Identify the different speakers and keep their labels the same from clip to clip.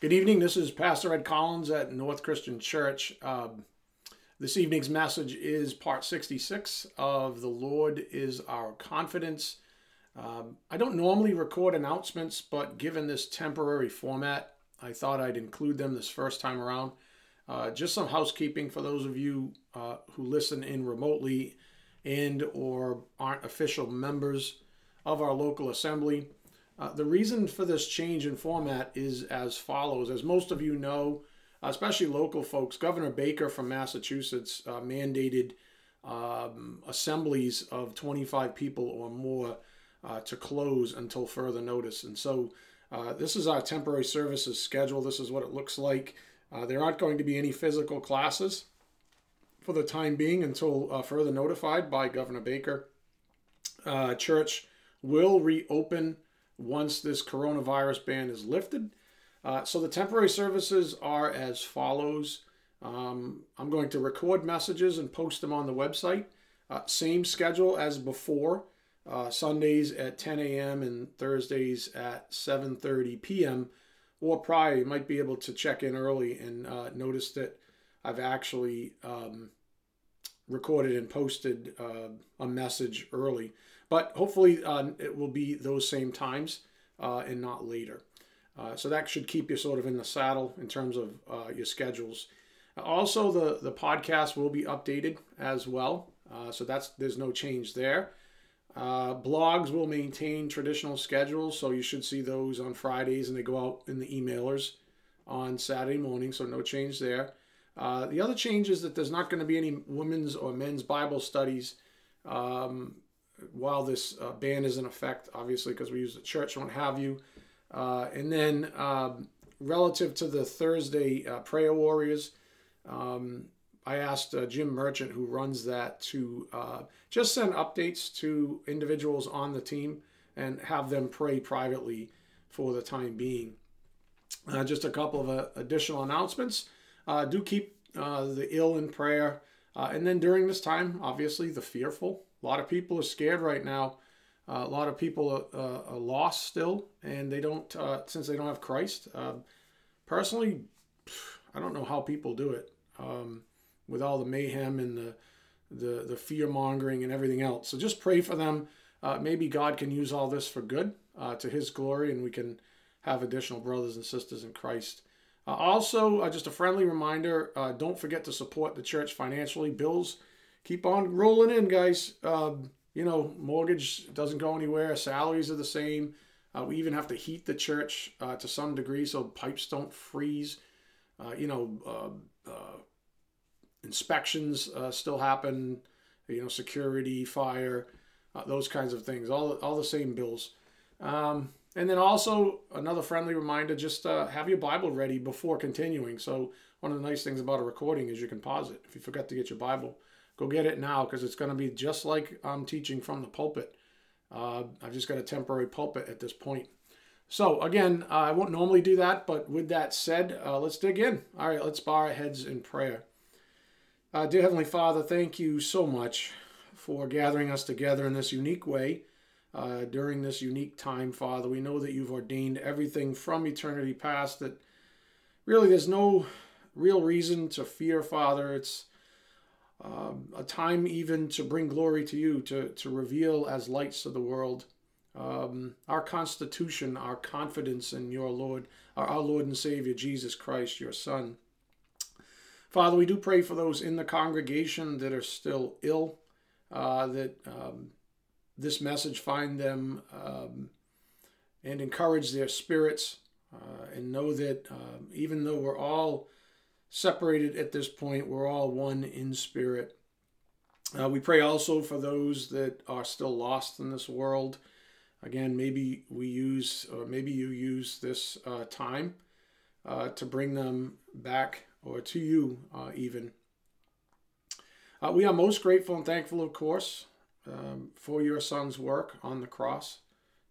Speaker 1: Good evening. This is Pastor Ed Collins at North Christian Church. Um, this evening's message is part 66 of The Lord is Our Confidence. Um, I don't normally record announcements, but given this temporary format, I thought I'd include them this first time around. Uh, just some housekeeping for those of you uh, who listen in remotely and or aren't official members of our local assembly. Uh, the reason for this change in format is as follows. As most of you know, especially local folks, Governor Baker from Massachusetts uh, mandated um, assemblies of 25 people or more uh, to close until further notice. And so uh, this is our temporary services schedule. This is what it looks like. Uh, there aren't going to be any physical classes for the time being until uh, further notified by Governor Baker. church will reopen once this coronavirus ban is lifted. Uh, so the temporary services are as follows. Um, I'm going to record messages and post them on the website. Uh, same schedule as before. Uh, Sundays at 10 a.m. and Thursdays at 7:30 p.m. or prior. You might be able to check in early and uh, notice that I've actually um, recorded and posted uh, a message early. But hopefully, uh, it will be those same times uh, and not later. Uh, so that should keep you sort of in the saddle in terms of uh, your schedules. Also, the the podcast will be updated as well. Uh, so that's there's no change there. Blogs will maintain traditional schedules, so you should see those on Fridays, and they go out in the emailers on Saturday morning. So no change there. Uh, the other change is that there's not going to be any women's or men's Bible studies um, while this uh, ban is in effect, obviously, because we use the church what have you. Uh, and then um, relative to the Thursday uh, Prayer Warriors, um, I asked uh, Jim Merchant, who runs that, to uh, just send updates to individuals on the team and have them pray privately for the time being. Uh, just a couple of additional announcements. do keep the ill in prayer. and then during this time, obviously, the fearful. A lot of people are scared right now. Uh, a lot of people are, uh, are, lost still, and they don't uh, since they don't have Christ. Um, personally, I don't know how people do it um, with all the mayhem and the the, the fear mongering and everything else. So just pray for them. Uh, maybe God can use all this for good uh, to His glory, and we can have additional brothers and sisters in Christ. Uh, also, just a friendly reminder: don't forget to support the church financially. Bills keep on rolling in, guys. Um, you know, mortgage doesn't go anywhere. Salaries are the same. Uh, we even have to heat the church uh, to some degree so pipes don't freeze. Uh, you know, uh, uh, inspections uh, still happen. You know, security, fire, those kinds of things. All all the same bills. Um, and then also another friendly reminder: just have your Bible ready before continuing. So one of the nice things about a recording is you can pause it if you forget to get your Bible go get it now because it's going to be just like I'm teaching from the pulpit. Uh, I've just got a temporary pulpit at this point. So, again, uh, I won't normally do that, but with that said, uh, let's dig in. All right, let's bow our heads in prayer. Uh, dear Heavenly Father, thank you so much for gathering us together in this unique way uh, during this unique time, Father. We know that you've ordained everything from eternity past, that really there's no real reason to fear, Father. It's um, a time even to bring glory to you, to, to reveal as lights to the world um, our constitution, our confidence in your Lord, our, Lord and Savior, Jesus Christ, your Son. Father, we do pray for those in the congregation that are still ill, uh, that um, this message find them um, and encourage their spirits, uh, and know that um, even though we're all separated at this point. We're all one in spirit. Uh, we pray also for those that are still lost in this world. Again, maybe we use, or maybe you use this uh, time uh, to bring them back or to you uh, even. Uh, we are most grateful and thankful, of course, um, for your son's work on the cross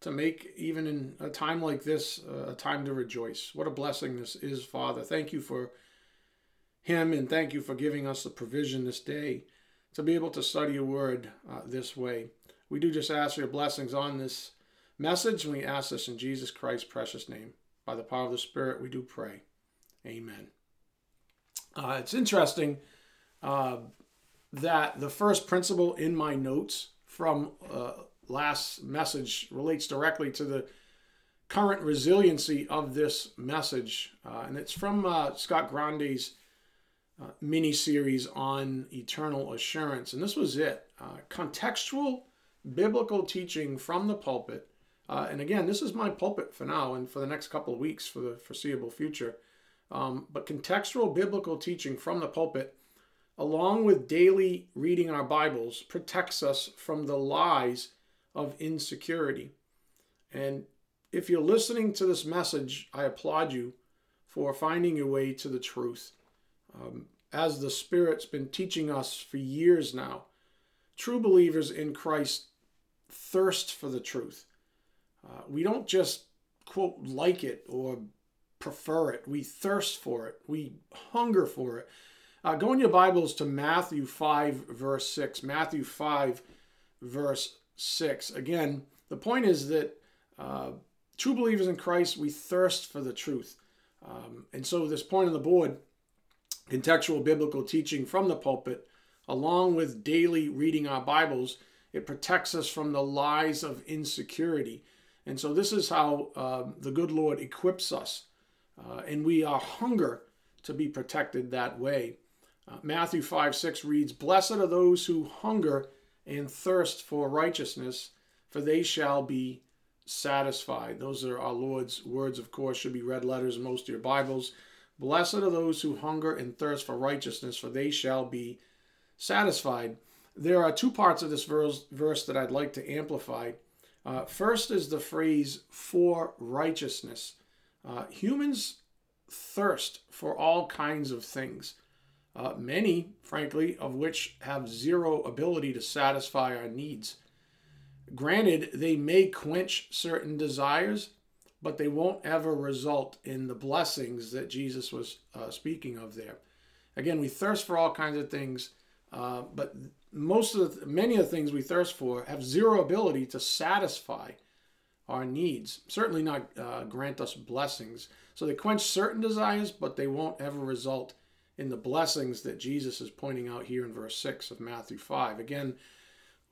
Speaker 1: to make even in a time like this uh, a time to rejoice. What a blessing this is, Father. Thank you for him and thank you for giving us the provision this day to be able to study your word uh, this way. We do just ask for your blessings on this message, and we ask this in Jesus Christ's precious name. By the power of the Spirit, we do pray. Amen. Uh, it's interesting uh, that the first principle in my notes from uh, last message relates directly to the current resiliency of this message. Uh, and it's from uh, Scott Grande's uh, mini series on eternal assurance. And this was it uh, contextual biblical teaching from the pulpit. Uh, and again, this is my pulpit for now and for the next couple of weeks for the foreseeable future. Um, but contextual biblical teaching from the pulpit, along with daily reading our Bibles, protects us from the lies of insecurity. And if you're listening to this message, I applaud you for finding your way to the truth. Um, as the Spirit's been teaching us for years now, true believers in Christ thirst for the truth. Uh, we don't just, quote, like it or prefer it. We thirst for it. We hunger for it. Uh, go in your Bibles to Matthew 5, verse 6. Matthew 5, verse 6. Again, the point is that uh, true believers in Christ, we thirst for the truth. Um, and so, this point on the board, contextual biblical teaching from the pulpit, along with daily reading our Bibles, it protects us from the lies of insecurity. And so, this is how uh, the good Lord equips us. Uh, and we are hunger to be protected that way. Uh, Matthew 5 6 reads, Blessed are those who hunger and thirst for righteousness, for they shall be satisfied. Those are our Lord's words, of course, should be red letters in most of your Bibles. Blessed are those who hunger and thirst for righteousness, for they shall be satisfied. There are two parts of this verse, verse that I'd like to amplify. Uh, first is the phrase for righteousness. Uh, humans thirst for all kinds of things, uh, many, frankly, of which have zero ability to satisfy our needs. Granted, they may quench certain desires, but they won't ever result in the blessings that Jesus was uh, speaking of there. Again, we thirst for all kinds of things, uh, but most of the, many of the things we thirst for have zero ability to satisfy our needs. Certainly not uh, grant us blessings. So they quench certain desires, but they won't ever result in the blessings that Jesus is pointing out here in verse 6 of Matthew 5. Again,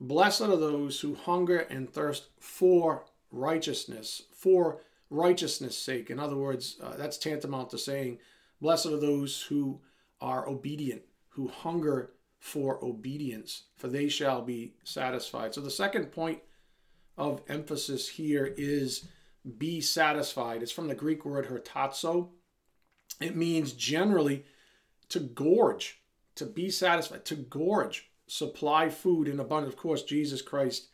Speaker 1: Blessed are those who hunger and thirst for righteousness, for righteousness' sake. In other words, uh, that's tantamount to saying, Blessed are those who are obedient, who hunger for obedience, for they shall be satisfied. So the second point of emphasis here is be satisfied. It's from the Greek word chortazo. It means generally to gorge, to be satisfied, to gorge supply food in abundance. Of course, Jesus Christ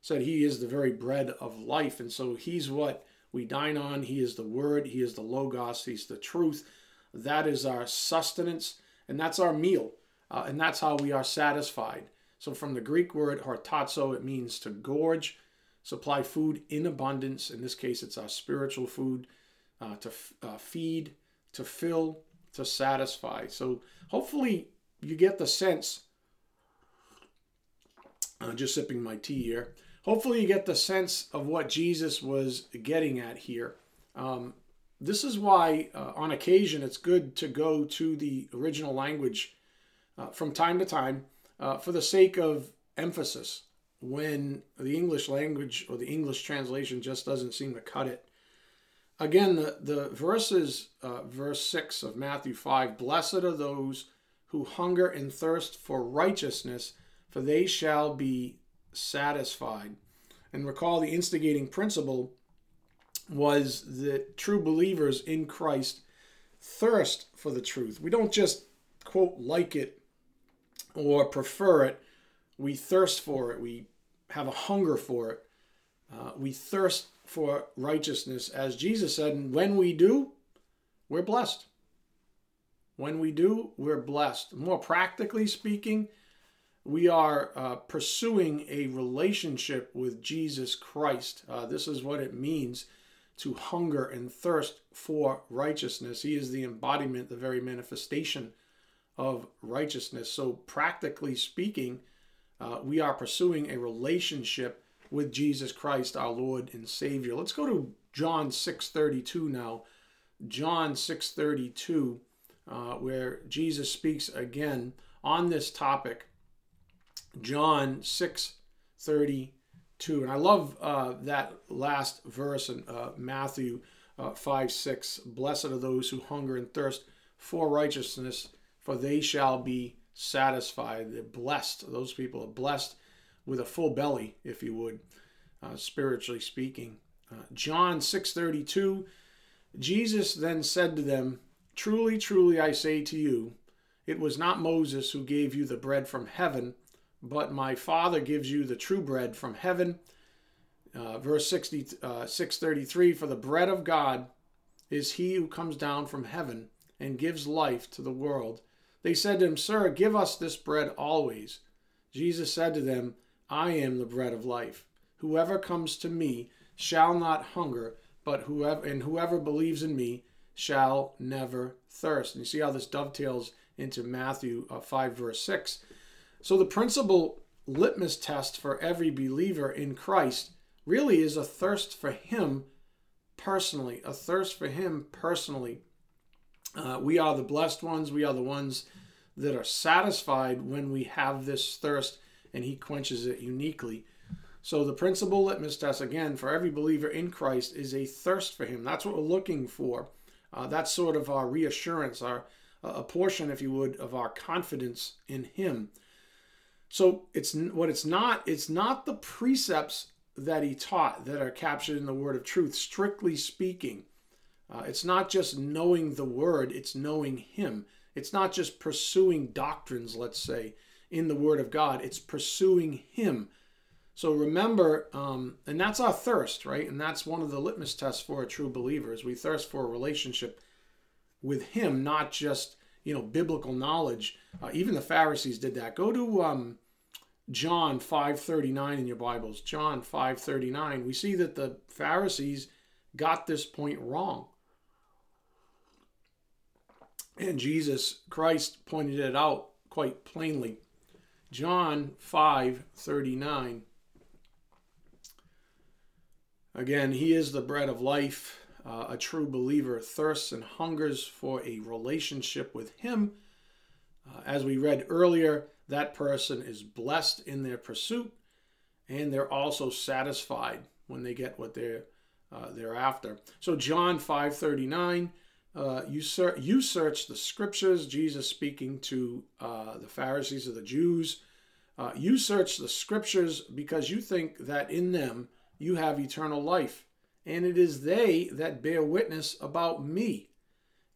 Speaker 1: said he is the very bread of life. And so he's what we dine on. He is the word, he is the logos, he's the truth. That is our sustenance, and that's our meal. Uh, and that's how we are satisfied. So, from the Greek word chortazo, it means to gorge, supply food in abundance. In this case, it's our spiritual food, uh, to uh, feed, to fill, to satisfy. So, hopefully, you get the sense I'm just sipping my tea here. Hopefully, you get the sense of what Jesus was getting at here. Um, this is why, uh, on occasion, it's good to go to the original language uh, from time to time uh, for the sake of emphasis when the English language or the English translation just doesn't seem to cut it. Again, the, the verses, uh, verse 6 of Matthew 5 Blessed are those who hunger and thirst for righteousness for they shall be satisfied. And recall the instigating principle was that true believers in Christ thirst for the truth. We don't just, quote, like it or prefer it, we thirst for it. We have a hunger for it. Uh, we thirst for righteousness, as Jesus said, and when we do, we're blessed. When we do, we're blessed. More practically speaking, we are uh, pursuing a relationship with Jesus Christ. Uh, this is what it means to hunger and thirst for righteousness. He is the embodiment, the very manifestation of righteousness. So, practically speaking, uh, we are pursuing a relationship with Jesus Christ, our Lord and Savior. Let's go to John 6:32 now. John 6:32, uh, where Jesus speaks again on this topic. John 6:32, and I love uh, that last verse in uh, Matthew uh, 5 6. Blessed are those who hunger and thirst for righteousness, for they shall be satisfied. They're blessed. Those people are blessed with a full belly, if you would, uh, spiritually speaking. Uh, John 6:32 Jesus then said to them, Truly, truly, I say to you, it was not Moses who gave you the bread from heaven, but my Father gives you the true bread from heaven. Uh, verse 60, uh, 633 For the bread of God is he who comes down from heaven and gives life to the world. They said to him, Sir, give us this bread always. Jesus said to them, I am the bread of life. Whoever comes to me shall not hunger, but whoever and whoever believes in me shall never thirst. And you see how this dovetails into Matthew uh, 5 verse 6. So the principal litmus test for every believer in Christ really is a thirst for him personally, a thirst for him personally. Uh, we are the blessed ones. We are the ones that are satisfied when we have this thirst, and He quenches it uniquely. So, the principal litmus test, again, for every believer in Christ is a thirst for Him. That's what we're looking for. Uh, that's sort of our reassurance, our a portion, if you would, of our confidence in Him. So, it's what it's not. It's not the precepts that He taught that are captured in the Word of Truth, strictly speaking. Uh, it's not just knowing the word, it's knowing Him. It's not just pursuing doctrines, let's say, in the Word of God, it's pursuing Him. So remember, um, and that's our thirst, right? And that's one of the litmus tests for a true believer is we thirst for a relationship with Him, not just you know biblical knowledge. Uh, even the Pharisees did that. Go to um, John five thirty nine in your Bibles. John five thirty nine. We see that the Pharisees got this point wrong. And Jesus Christ pointed it out quite plainly. John 5 39. Again, he is the bread of life. Uh, a true believer thirsts and hungers for a relationship with him. Uh, as we read earlier, that person is blessed in their pursuit, and they're also satisfied when they get what they're uh, they're after. So John 5:39 uh, you, ser- you search the scriptures, Jesus speaking to uh, the Pharisees of the Jews. Uh, you search the scriptures because you think that in them you have eternal life, and it is they that bear witness about me.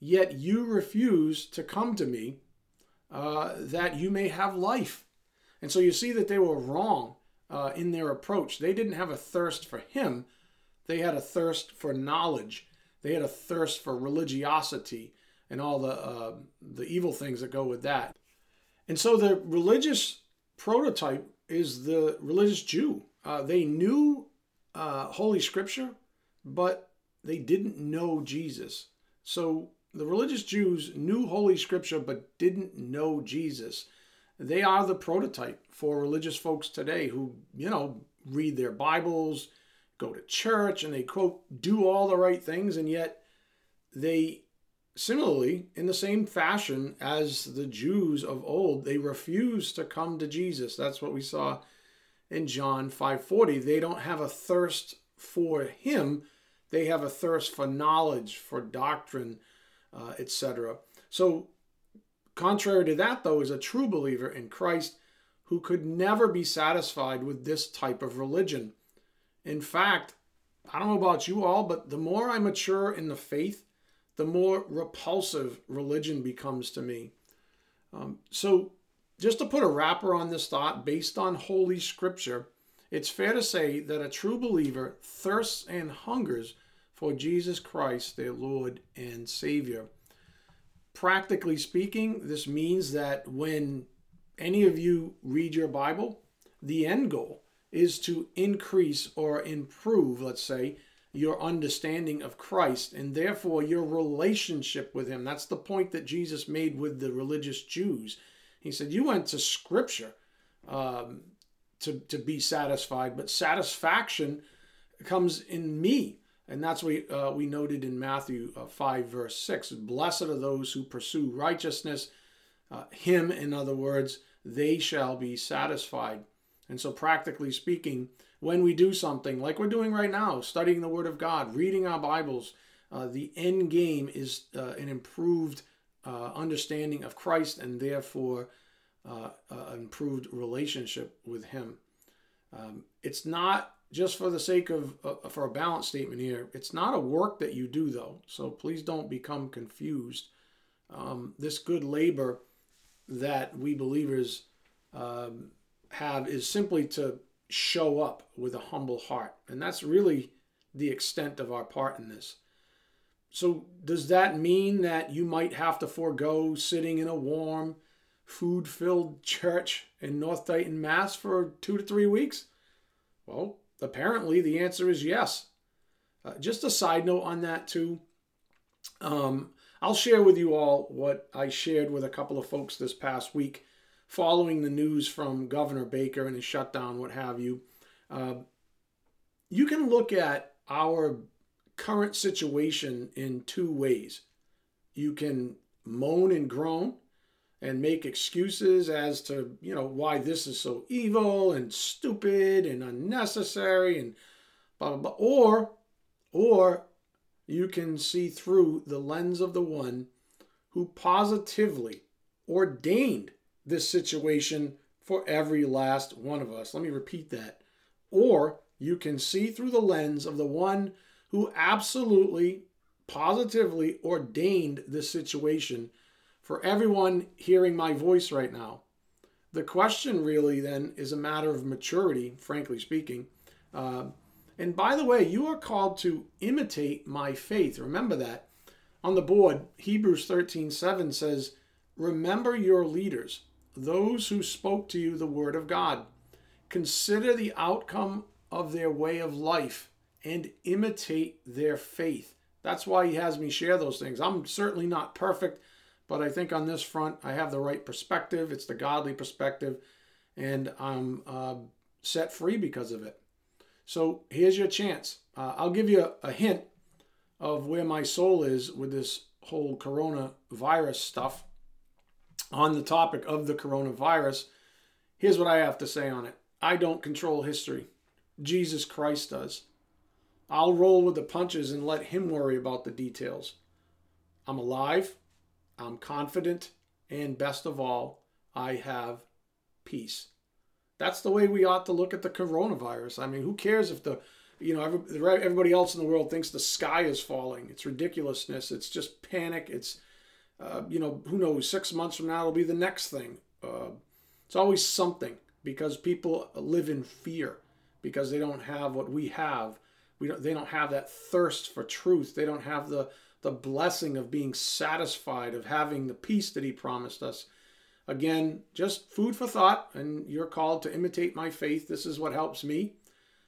Speaker 1: Yet you refuse to come to me uh, that you may have life. And so you see that they were wrong uh, in their approach. They didn't have a thirst for him, they had a thirst for knowledge they had a thirst for religiosity and all the uh, the evil things that go with that. And so the religious prototype is the religious Jew. Uh, they knew uh, Holy Scripture, but they didn't know Jesus. So the religious Jews knew Holy Scripture but didn't know Jesus. They are the prototype for religious folks today who, you know, read their Bibles, go to church and they quote do all the right things and yet they similarly in the same fashion as the Jews of old they refuse to come to Jesus. That's what we saw in John 5:40 they don't have a thirst for him. They have a thirst for knowledge for doctrine uh, etc so contrary to that though is a true believer in Christ who could never be satisfied with this type of religion in fact, I don't know about you all, but the more I mature in the faith, the more repulsive religion becomes to me. Um, so, just to put a wrapper on this thought based on Holy Scripture, it's fair to say that a true believer thirsts and hungers for Jesus Christ, their Lord and Savior. Practically speaking, this means that when any of you read your Bible, the end goal is to increase or improve, let's say, your understanding of Christ and therefore your relationship with Him. That's the point that Jesus made with the religious Jews. He said, You went to Scripture um, to, to be satisfied, but satisfaction comes in me. And that's what uh, we noted in Matthew uh, 5, verse 6. Blessed are those who pursue righteousness, uh, Him, in other words, they shall be satisfied. And so, practically speaking, when we do something like we're doing right now, studying the Word of God, reading our Bibles, uh, the end game is uh, an improved uh, understanding of Christ and therefore improved relationship with Him. Um, it's not just for the sake of uh, for a balance statement here. It's not a work that you do though, so please don't become confused. Um, this good labor that we believers um, have is simply to show up with a humble heart, and that's really the extent of our part in this. So, does that mean that you might have to forego sitting in a warm, food filled church in North Dighton, Mass for two to three weeks? Well, apparently the answer is yes. Uh, just a side note on that, too. Um, I'll share with you all what I shared with a couple of folks this past week following the news from Governor Baker and his shutdown, what have you. Uh, you can look at our current situation in two ways. You can moan and groan and make excuses as to, you know, why this is so evil and stupid and unnecessary and blah blah blah. Or or you can see through the lens of the one who positively ordained this situation for every last one of us. Let me repeat that. Or you can see through the lens of the one who absolutely, positively ordained this situation for everyone hearing my voice right now. The question really then is a matter of maturity, frankly speaking. Uh, and by the way, you are called to imitate my faith. Remember that. On the board, Hebrews 13 7 says, Remember your leaders, those who spoke to you the word of God. Consider the outcome of their way of life and imitate their faith. That's why he has me share those things. I'm certainly not perfect, but I think on this front, I have the right perspective. It's the godly perspective, and I'm uh, set free because of it. So here's your chance. Uh, I'll give you a, a hint of where my soul is with this whole coronavirus stuff. On the topic of the coronavirus, here's what I have to say on it I don't control history, Jesus Christ does. I'll roll with the punches and let him worry about the details. I'm alive, I'm confident, and best of all, I have peace. That's the way we ought to look at the coronavirus. I mean, who cares if the, you know, everybody else in the world thinks the sky is falling? It's ridiculousness. It's just panic. It's, uh, you know, who knows? Six months from now, it'll be the next thing. Uh, it's always something because people live in fear because they don't have what we have we don't, they don't have that thirst for truth. They don't have the, the blessing of being satisfied, of having the peace that He promised us. Again, just food for thought, and you're called to imitate my faith. This is what helps me.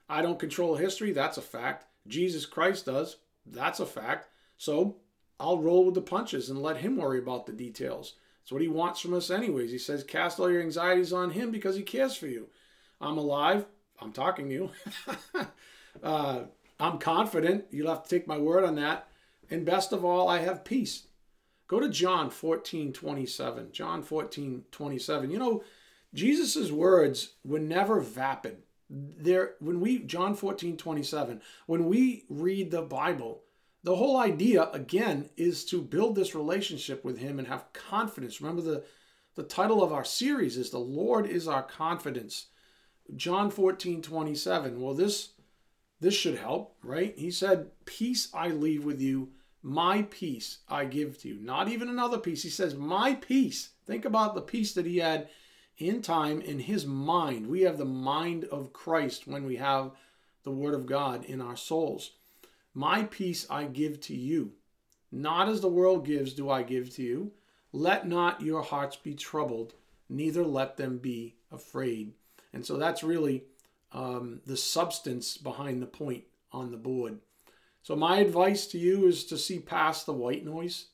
Speaker 1: I don't control history. That's a fact. Jesus Christ does. That's a fact. So I'll roll with the punches and let Him worry about the details. That's what He wants from us, anyways. He says, Cast all your anxieties on Him because He cares for you. I'm alive. I'm talking to you. uh, I'm confident. You'll have to take my word on that. And best of all, I have peace. Go to John 14, 27. John 14, 27. You know, Jesus' words were never vapid. There, when we, John 14, 27, when we read the Bible, the whole idea, again, is to build this relationship with Him and have confidence. Remember, the, the title of our series is The Lord is Our Confidence. John 14, 27. Well, this this should help, right? He said, Peace I leave with you, my peace I give to you. Not even another peace. He says, My peace. Think about the peace that he had in time in his mind. We have the mind of Christ when we have the Word of God in our souls. My peace I give to you. Not as the world gives, do I give to you. Let not your hearts be troubled, neither let them be afraid. And so that's really um, the substance behind the point on the board. So, my advice to you is to see past the white noise.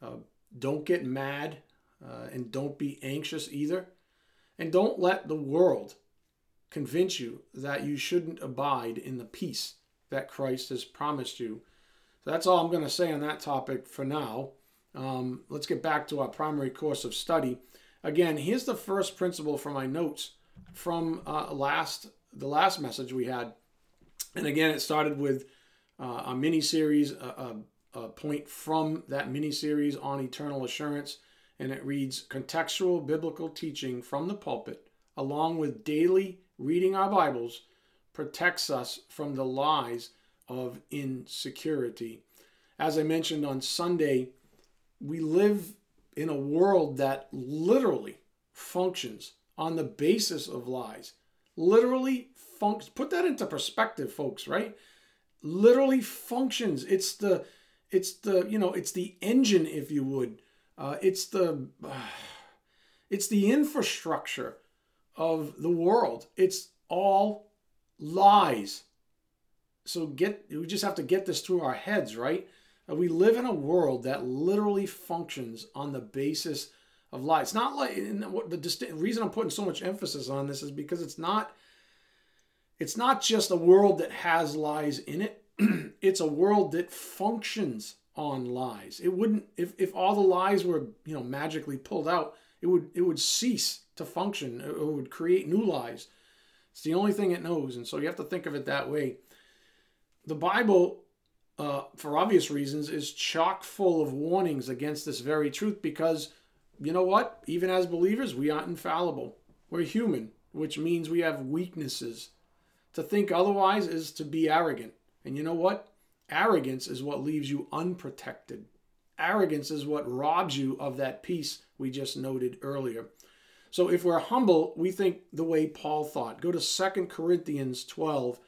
Speaker 1: Uh, don't get mad uh, and don't be anxious either. And don't let the world convince you that you shouldn't abide in the peace that Christ has promised you. So that's all I'm going to say on that topic for now. Um, let's get back to our primary course of study. Again, here's the first principle from my notes from uh, last the last message we had, and again, it started with uh, a mini series, a, a, a point from that mini series on eternal assurance, and it reads contextual biblical teaching from the pulpit, along with daily reading our Bibles, protects us from the lies of insecurity. As I mentioned on Sunday, we live in a world that literally functions on the basis of lies. Literally functions. Put that into perspective, folks, right? Literally functions. It's the, it's the, you know, it's the engine, if you would. Uh, it's the, uh, it's the infrastructure of the world. It's all lies. So get, we just have to get this through our heads, right? We live in a world that literally functions on the basis of lies. Not like what the reason I'm putting so much emphasis on this is because it's not it's not just a world that has lies in it. it's a world that functions on lies. It wouldn't if if all the lies were, you know, magically pulled out, it would it would cease to function. It would create new lies. It's the only thing it knows, and so you have to think of it that way. The Bible uh, for obvious reasons, is chock full of warnings against this very truth because, you know what? Even as believers, we aren't infallible. We're human, which means we have weaknesses. To think otherwise is to be arrogant. And you know what? Arrogance is what leaves you unprotected. Arrogance is what robs you of that peace we just noted earlier. So if we're humble, we think the way Paul thought. Go to 2 Corinthians 12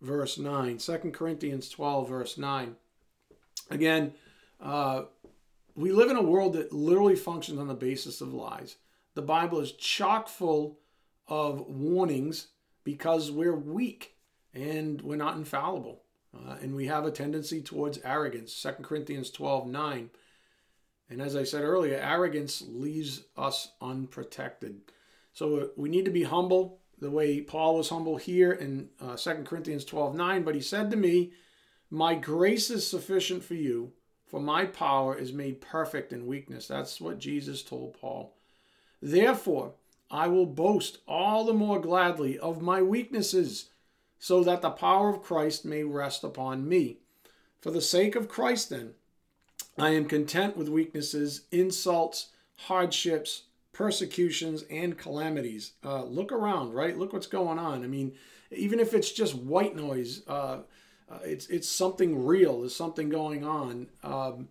Speaker 1: verse 9. 2 Corinthians 12, verse 9. Again, uh, we live in a world that literally functions on the basis of lies. The Bible is chock full of warnings because we're weak and we're not infallible. Uh, and we have a tendency towards arrogance. 2 Corinthians 12, 9. And as I said earlier, arrogance leaves us unprotected. So we need to be humble the way Paul was humble here in uh, 2 Corinthians 12 9. But he said to me, My grace is sufficient for you, for my power is made perfect in weakness. That's what Jesus told Paul. Therefore, I will boast all the more gladly of my weaknesses, so that the power of Christ may rest upon me. For the sake of Christ, then, I am content with weaknesses, insults, hardships persecutions and calamities. Uh, look around, right? Look what's going on. I mean, even if it's just white noise, uh, uh, it's it's something real. There's something going on. Um,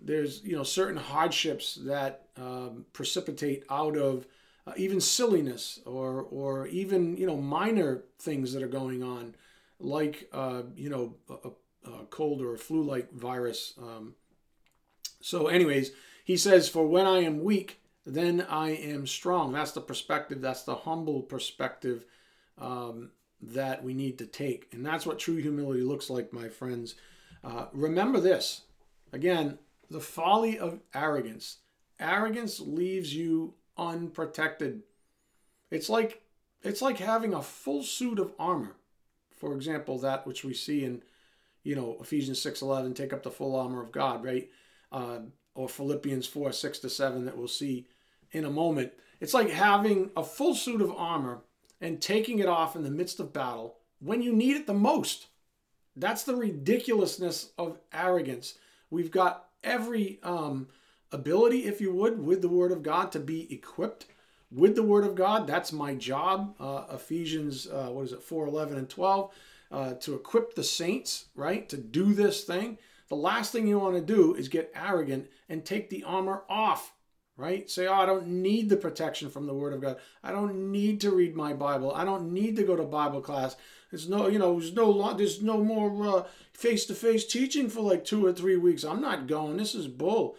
Speaker 1: there's you know certain hardships that um, precipitate out of uh, even silliness or or even you know minor things that are going on, like uh, you know a, a, cold or a flu-like virus. Um, so, anyways, he says, "For when I am weak." then I am strong. That's the perspective, that's the humble perspective um, that we need to take. And that's what true humility looks like, my friends. Uh, remember this again, the folly of arrogance. Arrogance leaves you unprotected. It's like it's like having a full suit of armor. For example, that which we see in, you know, Ephesians 6.11, take up the full armor of God, right? Uh, or Philippians 4, 6 to 7 that we'll see in a moment. It's like having a full suit of armor and taking it off in the midst of battle when you need it the most. That's the ridiculousness of arrogance. We've got every um, ability, if you would, with the Word of God to be equipped with the Word of God. That's my job. Uh, Ephesians, uh, what is it, 4 11 and 12, uh, to equip the saints, right, to do this thing. The last thing you want to do is get arrogant and take the armor off right? Say, oh, I don't need the protection from the Word of God. I don't need to read my Bible. I don't need to go to Bible class. There's no, you know, there's no, there's no more face to face teaching for like two or three weeks. I'm not going. This is bull.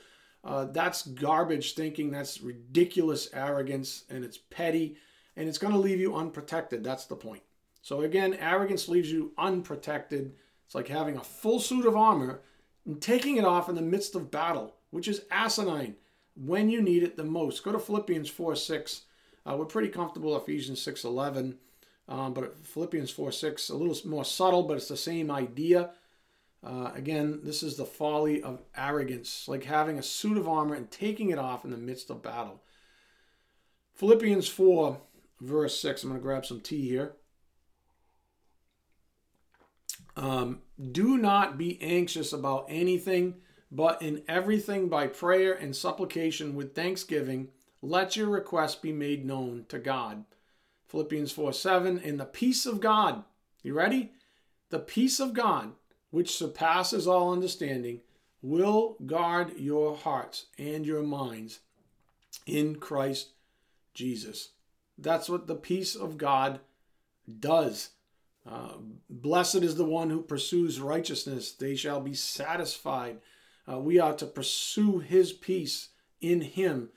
Speaker 1: Uh, that's garbage thinking. That's ridiculous arrogance, and it's petty, and it's going to leave you unprotected. That's the point. So again, arrogance leaves you unprotected. It's like having a full suit of armor and taking it off in the midst of battle, which is asinine when you need it the most. Go to Philippians 4 6. Uh, we're pretty comfortable Ephesians 6 11. Um, but Philippians 4 6, a little more subtle, but it's the same idea. Uh, again, this is the folly of arrogance, like having a suit of armor and taking it off in the midst of battle. Philippians 4, verse 6, I'm going to grab some tea here. Um, Do not be anxious about anything, but in everything by prayer and supplication with thanksgiving, let your requests be made known to God. Philippians 4 7, in the peace of God, you ready? The peace of God, which surpasses all understanding, will guard your hearts and your minds in Christ Jesus. That's what the peace of God does. Uh, Blessed is the one who pursues righteousness, they shall be satisfied. Uh, we are to pursue his peace in him,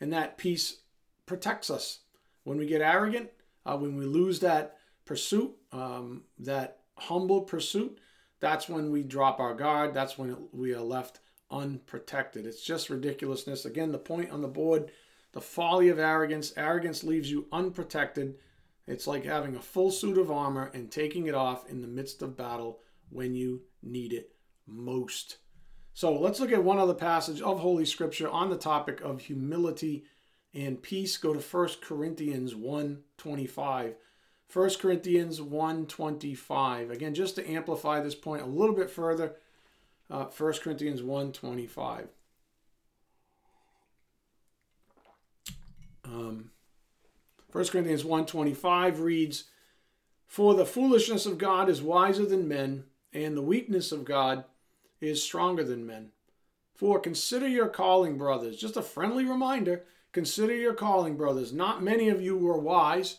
Speaker 1: and that peace protects us. When we get arrogant, uh, when we lose that pursuit, um, that humble pursuit, that's when we drop our guard. That's when we are left unprotected. It's just ridiculousness. Again, the point on the board the folly of arrogance. Arrogance leaves you unprotected. It's like having a full suit of armor and taking it off in the midst of battle when you need it most. So let's look at one other passage of Holy Scripture on the topic of humility and peace. Go to 1 Corinthians 1.25. 1 Corinthians 1.25. Again, just to amplify this point a little bit further, uh, 1 Corinthians 1.25. Um, 1 Corinthians 1.25 reads, For the foolishness of God is wiser than men, and the weakness of God is stronger than men. For consider your calling, brothers. Just a friendly reminder consider your calling, brothers. Not many of you were wise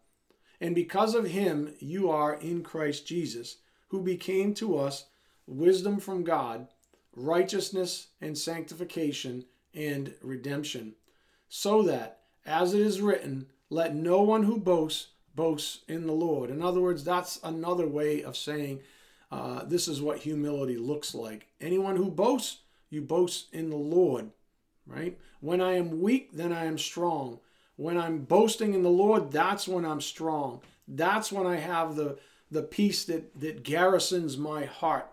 Speaker 1: And because of him, you are in Christ Jesus, who became to us wisdom from God, righteousness and sanctification and redemption, so that, as it is written, let no one who boasts boasts in the Lord. In other words, that's another way of saying uh, this is what humility looks like. Anyone who boasts, you boast in the Lord, right? When I am weak, then I am strong. When I'm boasting in the Lord, that's when I'm strong. That's when I have the the peace that that garrisons my heart.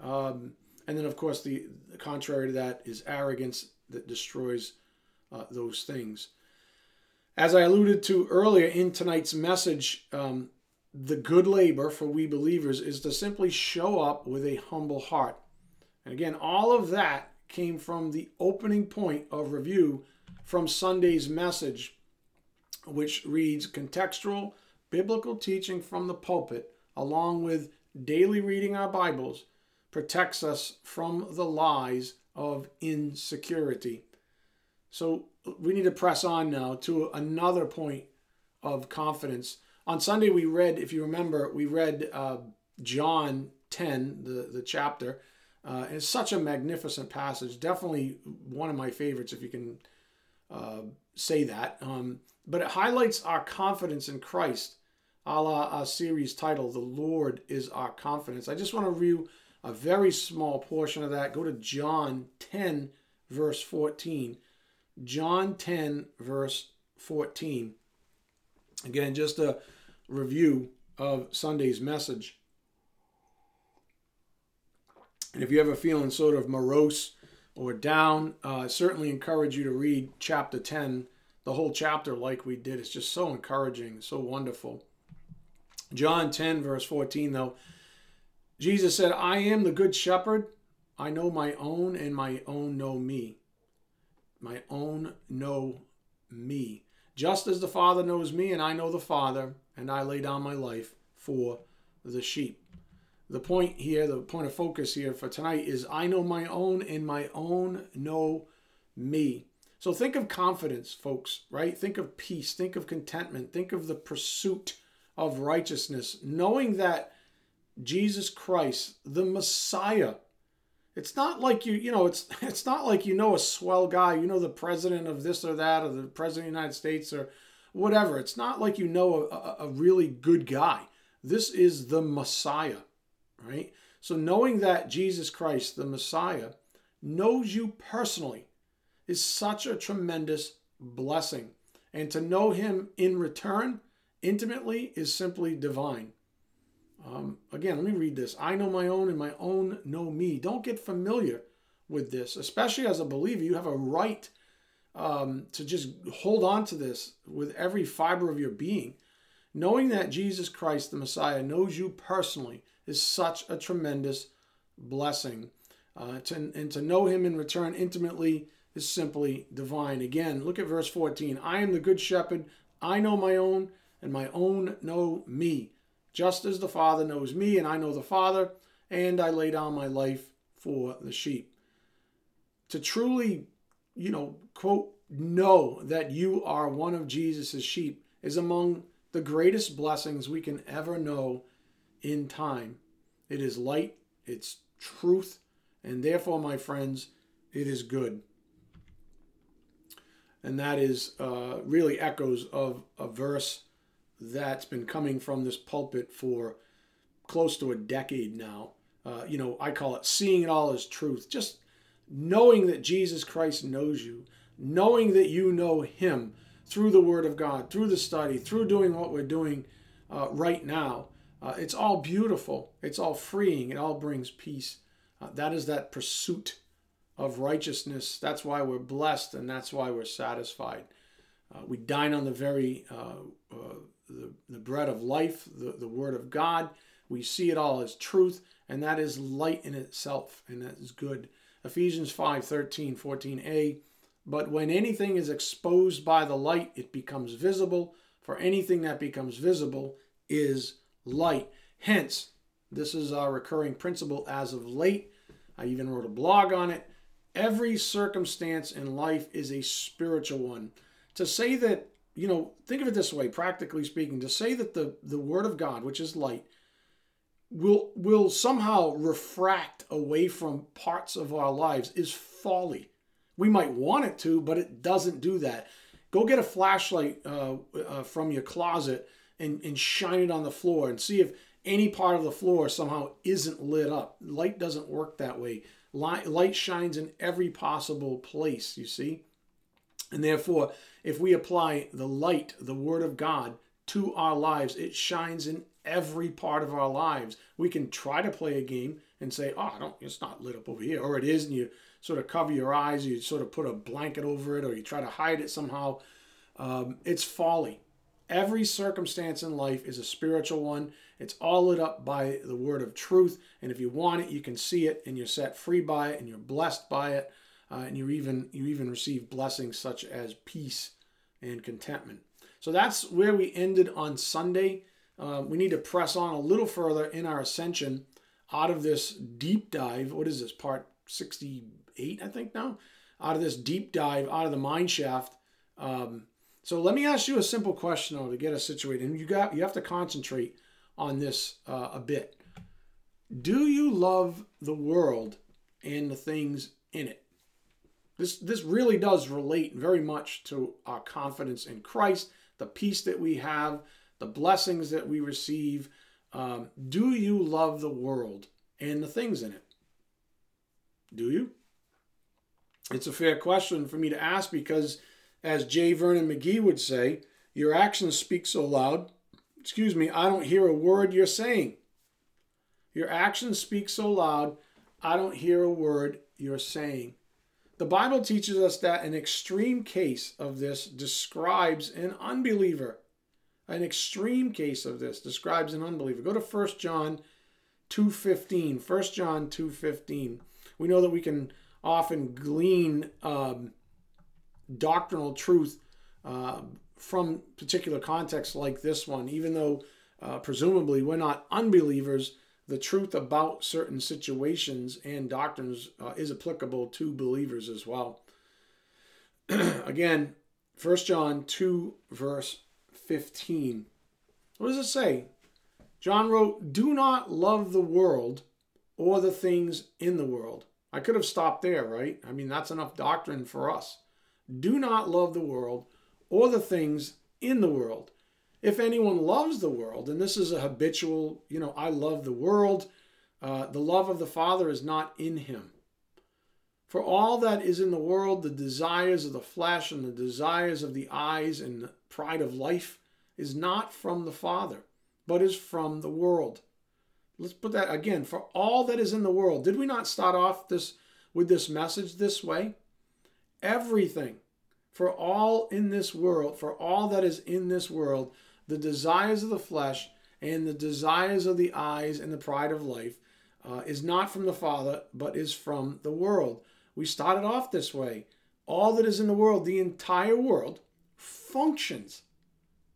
Speaker 1: Um, and then, of course, the, the, contrary to that is arrogance that destroys uh, those things. As I alluded to earlier in tonight's message, um, the good labor for we believers is to simply show up with a humble heart. And again, all of that came from the opening point of review from Sunday's message, which reads contextual biblical teaching from the pulpit, along with daily reading our Bibles, protects us from the lies of insecurity. So we need to press on now to another point of confidence. On Sunday, we read, if you remember, we read uh, John 10, the, the chapter. Uh, it's such a magnificent passage. Definitely one of my favorites, if you can uh, say that. Um, but it highlights our confidence in Christ, a la our series title, The Lord is Our Confidence. I just want to review a very small portion of that. Go to John 10, verse 14. John 10, verse 14. Again, just a review of Sunday's message. And if you ever feeling sort of morose or down, uh, certainly encourage you to read chapter 10, the whole chapter, like we did. It's just so encouraging, so wonderful. John 10, verse 14, though, Jesus said, I am the good shepherd. I know my own, and my own know me my own know me. Just as the Father knows me, and I know the Father, and I lay down my life for the sheep. The point here, the point of focus here for tonight is I know my own, and my own know me. So think of confidence, folks, right? Think of peace, think of contentment, think of the pursuit of righteousness, knowing that Jesus Christ, the Messiah. It's not like you, you know, it's it's not like you know a swell guy, you know the president of this or that, or the president of the United States, or whatever. It's not like you know a, a really good guy. This is the Messiah, right? So knowing that Jesus Christ, the Messiah, knows you personally is such a tremendous blessing. And to know him in return intimately is simply divine. Um, again, let me read this. I know my own, and my own know me. Don't get familiar with this, especially as a believer. You have a right um, to just hold on to this with every fiber of your being. Knowing that Jesus Christ, the Messiah, knows you personally is such a tremendous blessing. Uh, to, and to know him in return intimately is simply divine. Again, look at verse 14. I am the good shepherd. I know my own, and my own know me just as the Father knows me and I know the Father, and I lay down my life for the sheep. To truly, you know, quote, know that you are one of Jesus' sheep is among the greatest blessings we can ever know in time. It is light, it's truth, and therefore, my friends, it is good. And that is uh, really echoes of a verse that's been coming from this pulpit for close to a decade now. Uh, you know, I call it seeing it all as truth. Just knowing that Jesus Christ knows you, knowing that you know Him through the Word of God, through the study, through doing what we're doing uh, right now. Uh, it's all beautiful. It's all freeing. It all brings peace. Uh, that is that pursuit of righteousness. That's why we're blessed and that's why we're satisfied. Uh, we dine on the very uh, uh, the, the bread of life, the, the word of God. We see it all as truth, and that is light in itself, and that is good. Ephesians 5 13, 14a. But when anything is exposed by the light, it becomes visible, for anything that becomes visible is light. Hence, this is our recurring principle as of late. I even wrote a blog on it. Every circumstance in life is a spiritual one. To say that you know, think of it this way, practically speaking, to say that the, the word of God, which is light, will will somehow refract away from parts of our lives is folly. We might want it to, but it doesn't do that. Go get a flashlight uh, uh, from your closet and, and shine it on the floor and see if any part of the floor somehow isn't lit up. Light doesn't work that way. Light, light shines in every possible place, you see? And therefore, if we apply the light, the Word of God, to our lives, it shines in every part of our lives. We can try to play a game and say, oh, I don't, it's not lit up over here, or it is, and you sort of cover your eyes, you sort of put a blanket over it, or you try to hide it somehow. Um, it's folly. Every circumstance in life is a spiritual one. It's all lit up by the word of truth. And if you want it, you can see it and you're set free by it and you're blessed by it uh, and you even you even receive blessings such as peace and contentment. So that's where we ended on Sunday. Uh, we need to press on a little further in our ascension out of this deep dive. What is this part 68? I think now out of this deep dive out of the mine shaft. Um, so let me ask you a simple question though to get us situated. And you got you have to concentrate on this uh, a bit. Do you love the world and the things in it? This, this really does relate very much to our confidence in Christ, the peace that we have, the blessings that we receive. Um, do you love the world and the things in it? Do you? It's a fair question for me to ask because, as J. Vernon McGee would say, your actions speak so loud, excuse me, I don't hear a word you're saying. Your actions speak so loud, I don't hear a word you're saying. The Bible teaches us that an extreme case of this describes an unbeliever. An extreme case of this describes an unbeliever. Go to 1 John 2.15. 1 John 2.15. We know that we can often glean um, doctrinal truth uh, from particular contexts like this one, even though uh, presumably we're not unbelievers the truth about certain situations and doctrines uh, is applicable to believers as well. Again, 1 John 2, verse 15. What does it say? John wrote, Do not love the world or the things in the world. I could have stopped there, right? I mean, that's enough doctrine for us. Do not love the world or the things in the world. If anyone loves the world, and this is a habitual, you know, I love the world, uh, the love of the Father is not in him. For all that is in the world, the desires of the flesh and the desires of the eyes and the pride of life, is not from the Father, but is from the world. Let's put that again. For all that is in the world, did we not start off this with this message this way? Everything, for all in this world, for all that is in this world, the desires of the flesh and the desires of the eyes and the pride of life uh, is not from the Father, but is from the world. We started off this way. All that is in the world, the entire world, functions,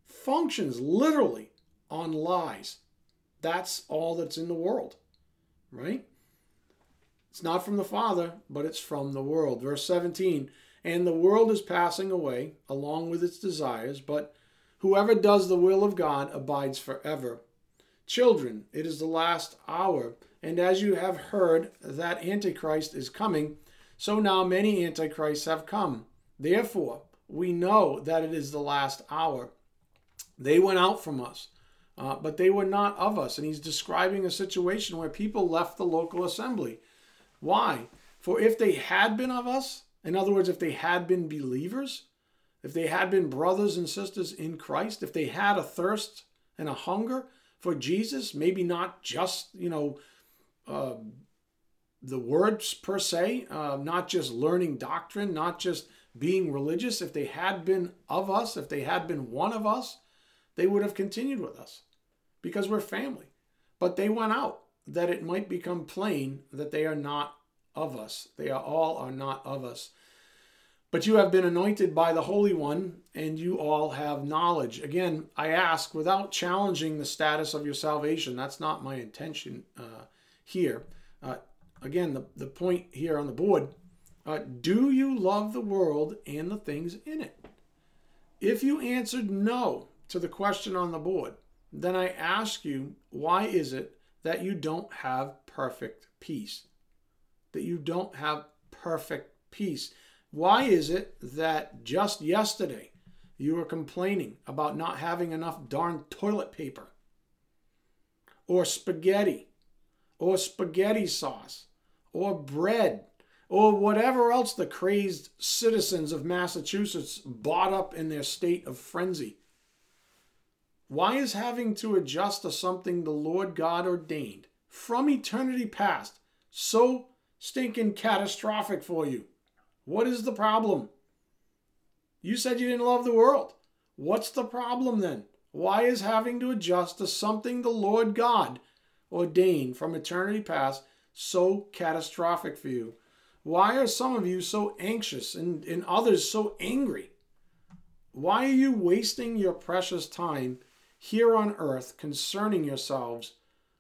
Speaker 1: functions literally on lies. That's all that's in the world, right? It's not from the Father, but it's from the world. Verse 17, and the world is passing away along with its desires, but whoever does the will of God abides forever. Children, it is the last hour, and as you have heard that Antichrist is coming, so now many Antichrists have come. Therefore, we know that it is the last hour. They went out from us, uh, but they were not of us. And he's describing a situation where people left the local assembly. Why? For if they had been of us, in other words, if they had been believers, if they had been brothers and sisters in Christ, if they had a thirst and a hunger for Jesus, maybe not just, you know, uh, the words per se, uh, not just learning doctrine, not just being religious. If they had been of us, if they had been one of us, they would have continued with us because we're family. But they went out that it might become plain that they are not of us. They are all are not of us. But you have been anointed by the Holy One, and you all have knowledge. Again, I ask without challenging the status of your salvation. That's not my intention uh, here. Uh, again, the, the point here on the board uh, do you love the world and the things in it? If you answered no to the question on the board, then I ask you, why is it that you don't have perfect peace? That you don't have perfect peace. Why is it that just yesterday you were complaining about not having enough darn toilet paper or spaghetti or spaghetti sauce or bread or whatever else the crazed citizens of Massachusetts bought up in their state of frenzy. Why is having to adjust to something the Lord God ordained from eternity past so stinking catastrophic for you? What is the problem? You said you didn't love the world. What's the problem then? Why is having to adjust to something the Lord God ordained from eternity past so catastrophic for you? Why are some of you so anxious and, and others so angry? Why are you wasting your precious time here on earth concerning yourselves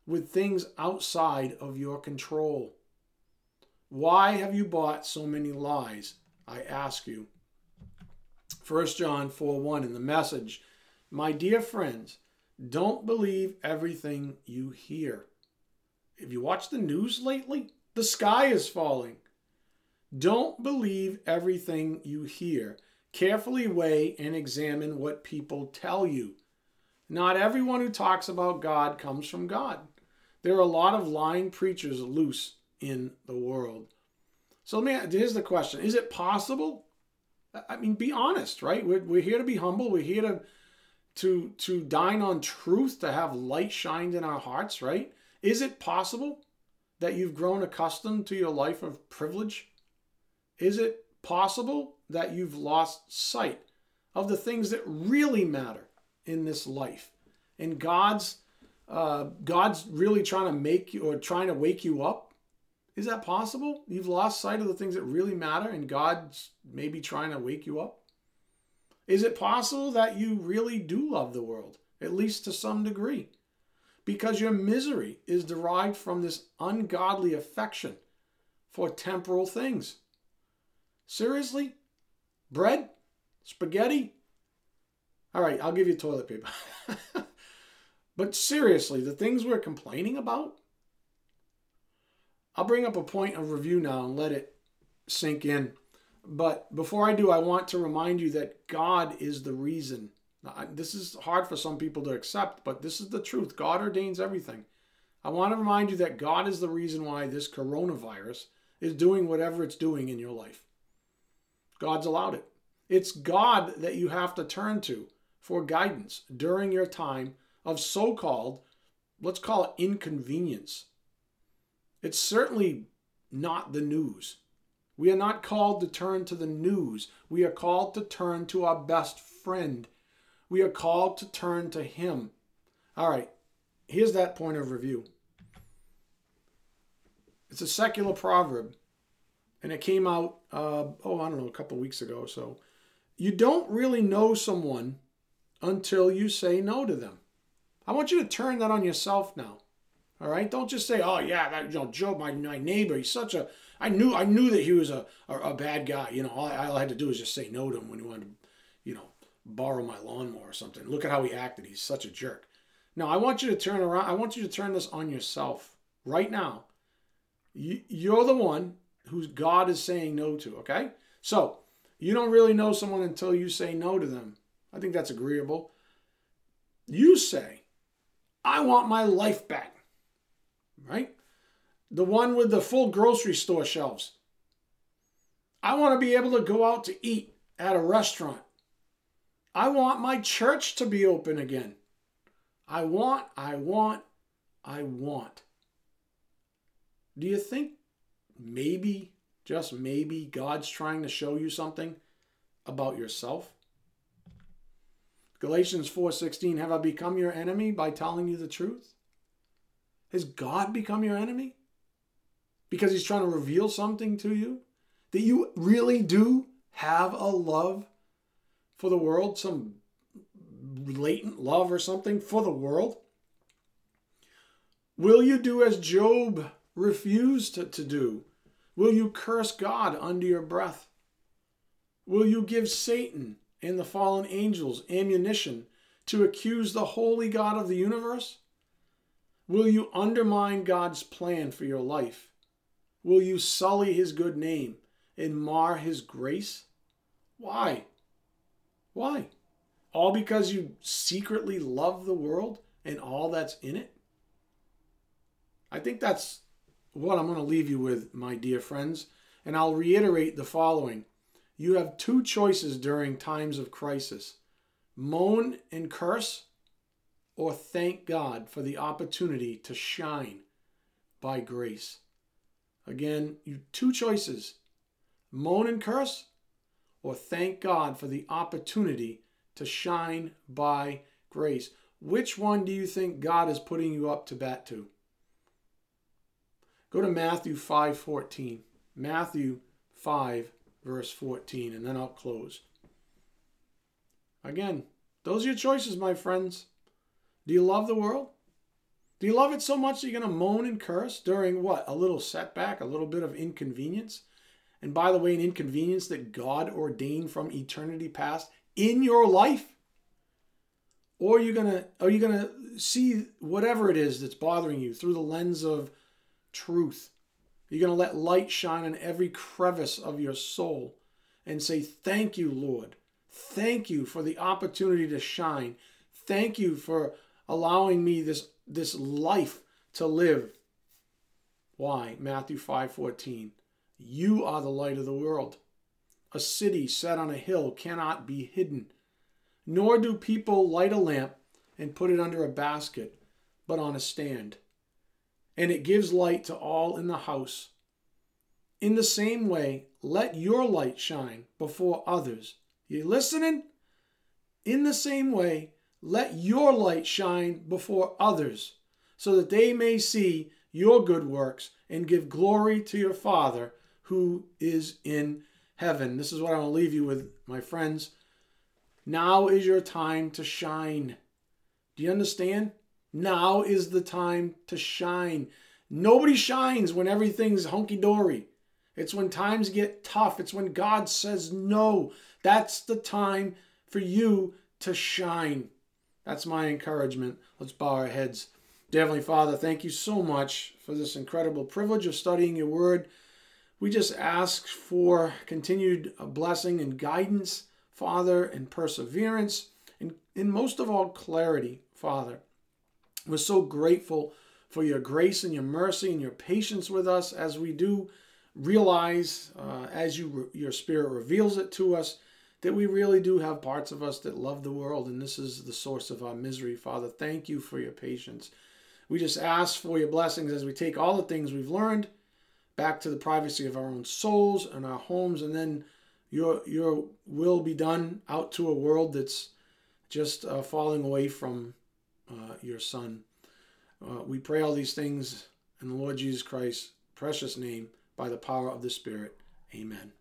Speaker 1: with things outside of your control? Why have you bought so many lies? I ask you. 1 John 4 1 in the message, My dear friends, don't believe everything you hear. Have you watched the news lately? The sky is falling. Don't believe everything you hear. Carefully weigh and examine what people tell you. Not everyone who talks about God comes from God. There are a lot of lying preachers loose in the world. So let me here's the question. Is it possible? I mean, be honest, right? We're, we're here to be humble. We're here to to to dine on truth, to have light shined in our hearts, right? Is it possible that you've grown accustomed to your life of privilege? Is it possible that you've lost sight of the things that really matter in this life? And God's uh, God's really trying to make you or trying to wake you up. Is that possible? You've lost sight of the things that really matter, and God's maybe trying to wake you up. Is it possible that you really do love the world, at least to some degree? because your misery is derived from this ungodly affection for temporal things. Seriously? Bread? Spaghetti? All right, I'll give you toilet paper. but seriously, the things we're complaining about, I'll bring up a point of review now and let it sink in. But before I do, I want to remind you that God is the reason. This is hard for some people to accept, but this is the truth. God ordains everything. I want to remind you that God is the reason why this coronavirus is doing whatever it's doing in your life. God's allowed it. It's God that you have to turn to for guidance during your time of so called, let's call it inconvenience. It's certainly not the news. We are not called to turn to the news. We are called to turn to our best friend. We are called to turn to Him. All right, here's that point of review. It's a secular proverb, and it came out, uh, oh, I don't know, a couple weeks ago. So you don't really know someone until you say no to them. I want you to turn that on yourself now. All right, don't just say, "Oh yeah, that you know Joe, my, my neighbor, he's such a I knew I knew that he was a, a, a bad guy. You know, all I, all I, had to do was just say no to him when he wanted to, you know, borrow my lawnmower or something. Look at how he acted. He's such a jerk. No, I want you to turn around. I want you to turn this on yourself right now. You, you're the one who God is saying no to. Okay, so you don't really know someone until you say no to them. I think that's agreeable. You say, "I want my life back." Right? the one with the full grocery store shelves. I want to be able to go out to eat at a restaurant. I want my church to be open again. I want, I want, I want. Do you think maybe, just maybe, God's trying to show you something about yourself? Galatians 4:16 Have I become your enemy by telling you the truth? Has God become your enemy? because he's trying to reveal something to you? That you really do have a love for the world, some latent love or something for the world? Will you do as Job refused to, to do? Will you curse God under your breath? Will you give Satan and the fallen angels ammunition to accuse the holy God of the universe? Will you undermine God's plan for your life? Will you sully his good name and mar his grace? Why? Why? All because you secretly love the world and all that's in it? I think that's what I'm going to leave you with, my dear friends. And I'll reiterate the following You have two choices during times of crisis moan and curse, or thank God for the opportunity to shine by grace. Again, you two choices moan and curse, or thank God for the opportunity to shine by grace. Which one do you think God is putting you up to bat to? Go to Matthew 5:14. Matthew 5 verse 14 and then I'll close. Again, those are your choices, my friends. Do you love the world? Do you love it so much that you're going to moan and curse during what? A little setback, a little bit of inconvenience? And by the way, an inconvenience that God ordained from eternity past in your life? Or are you gonna are you gonna see whatever it is that's bothering you through the lens of truth? You're gonna let light shine in every crevice of your soul and say, Thank you, Lord. Thank you for the opportunity to shine. Thank you for allowing me this this life to live. Why? Matthew 5:14. You are the light of the world. A city set on a hill cannot be hidden. Nor do people light a lamp and put it under a basket, but on a stand. And it gives light to all in the house. In the same way, let your light shine before others. You listening? In the same way, let your light shine before others, so that they may see your good works and give glory to your Father who is in heaven. This is what I want to leave you with, my friends. Now is your time to shine. Do you understand? Now is the time to shine. Nobody shines when everything's hunky dory. It's when times get tough. It's when God says no. That's the time for you to shine. That's my encouragement. Let's bow our heads. Heavenly Father, thank you so much for this incredible privilege of studying your word. We just ask for continued blessing and guidance, Father, and perseverance, and, and most of all, clarity, Father. We're so grateful for your grace and your mercy and your patience with us as we do realize, uh, as you your Spirit reveals it to us, that we really do have parts of us that love the world, and this is the source of our misery. Father, thank you for your patience. We just ask for your blessings as we take all the things we've learned back to the privacy of our own souls and our homes, and then your your will be done out to a world that's just uh, falling away from uh, your Son. Uh, we pray all these things in the Lord Jesus Christ's precious name by the power of the Spirit. Amen.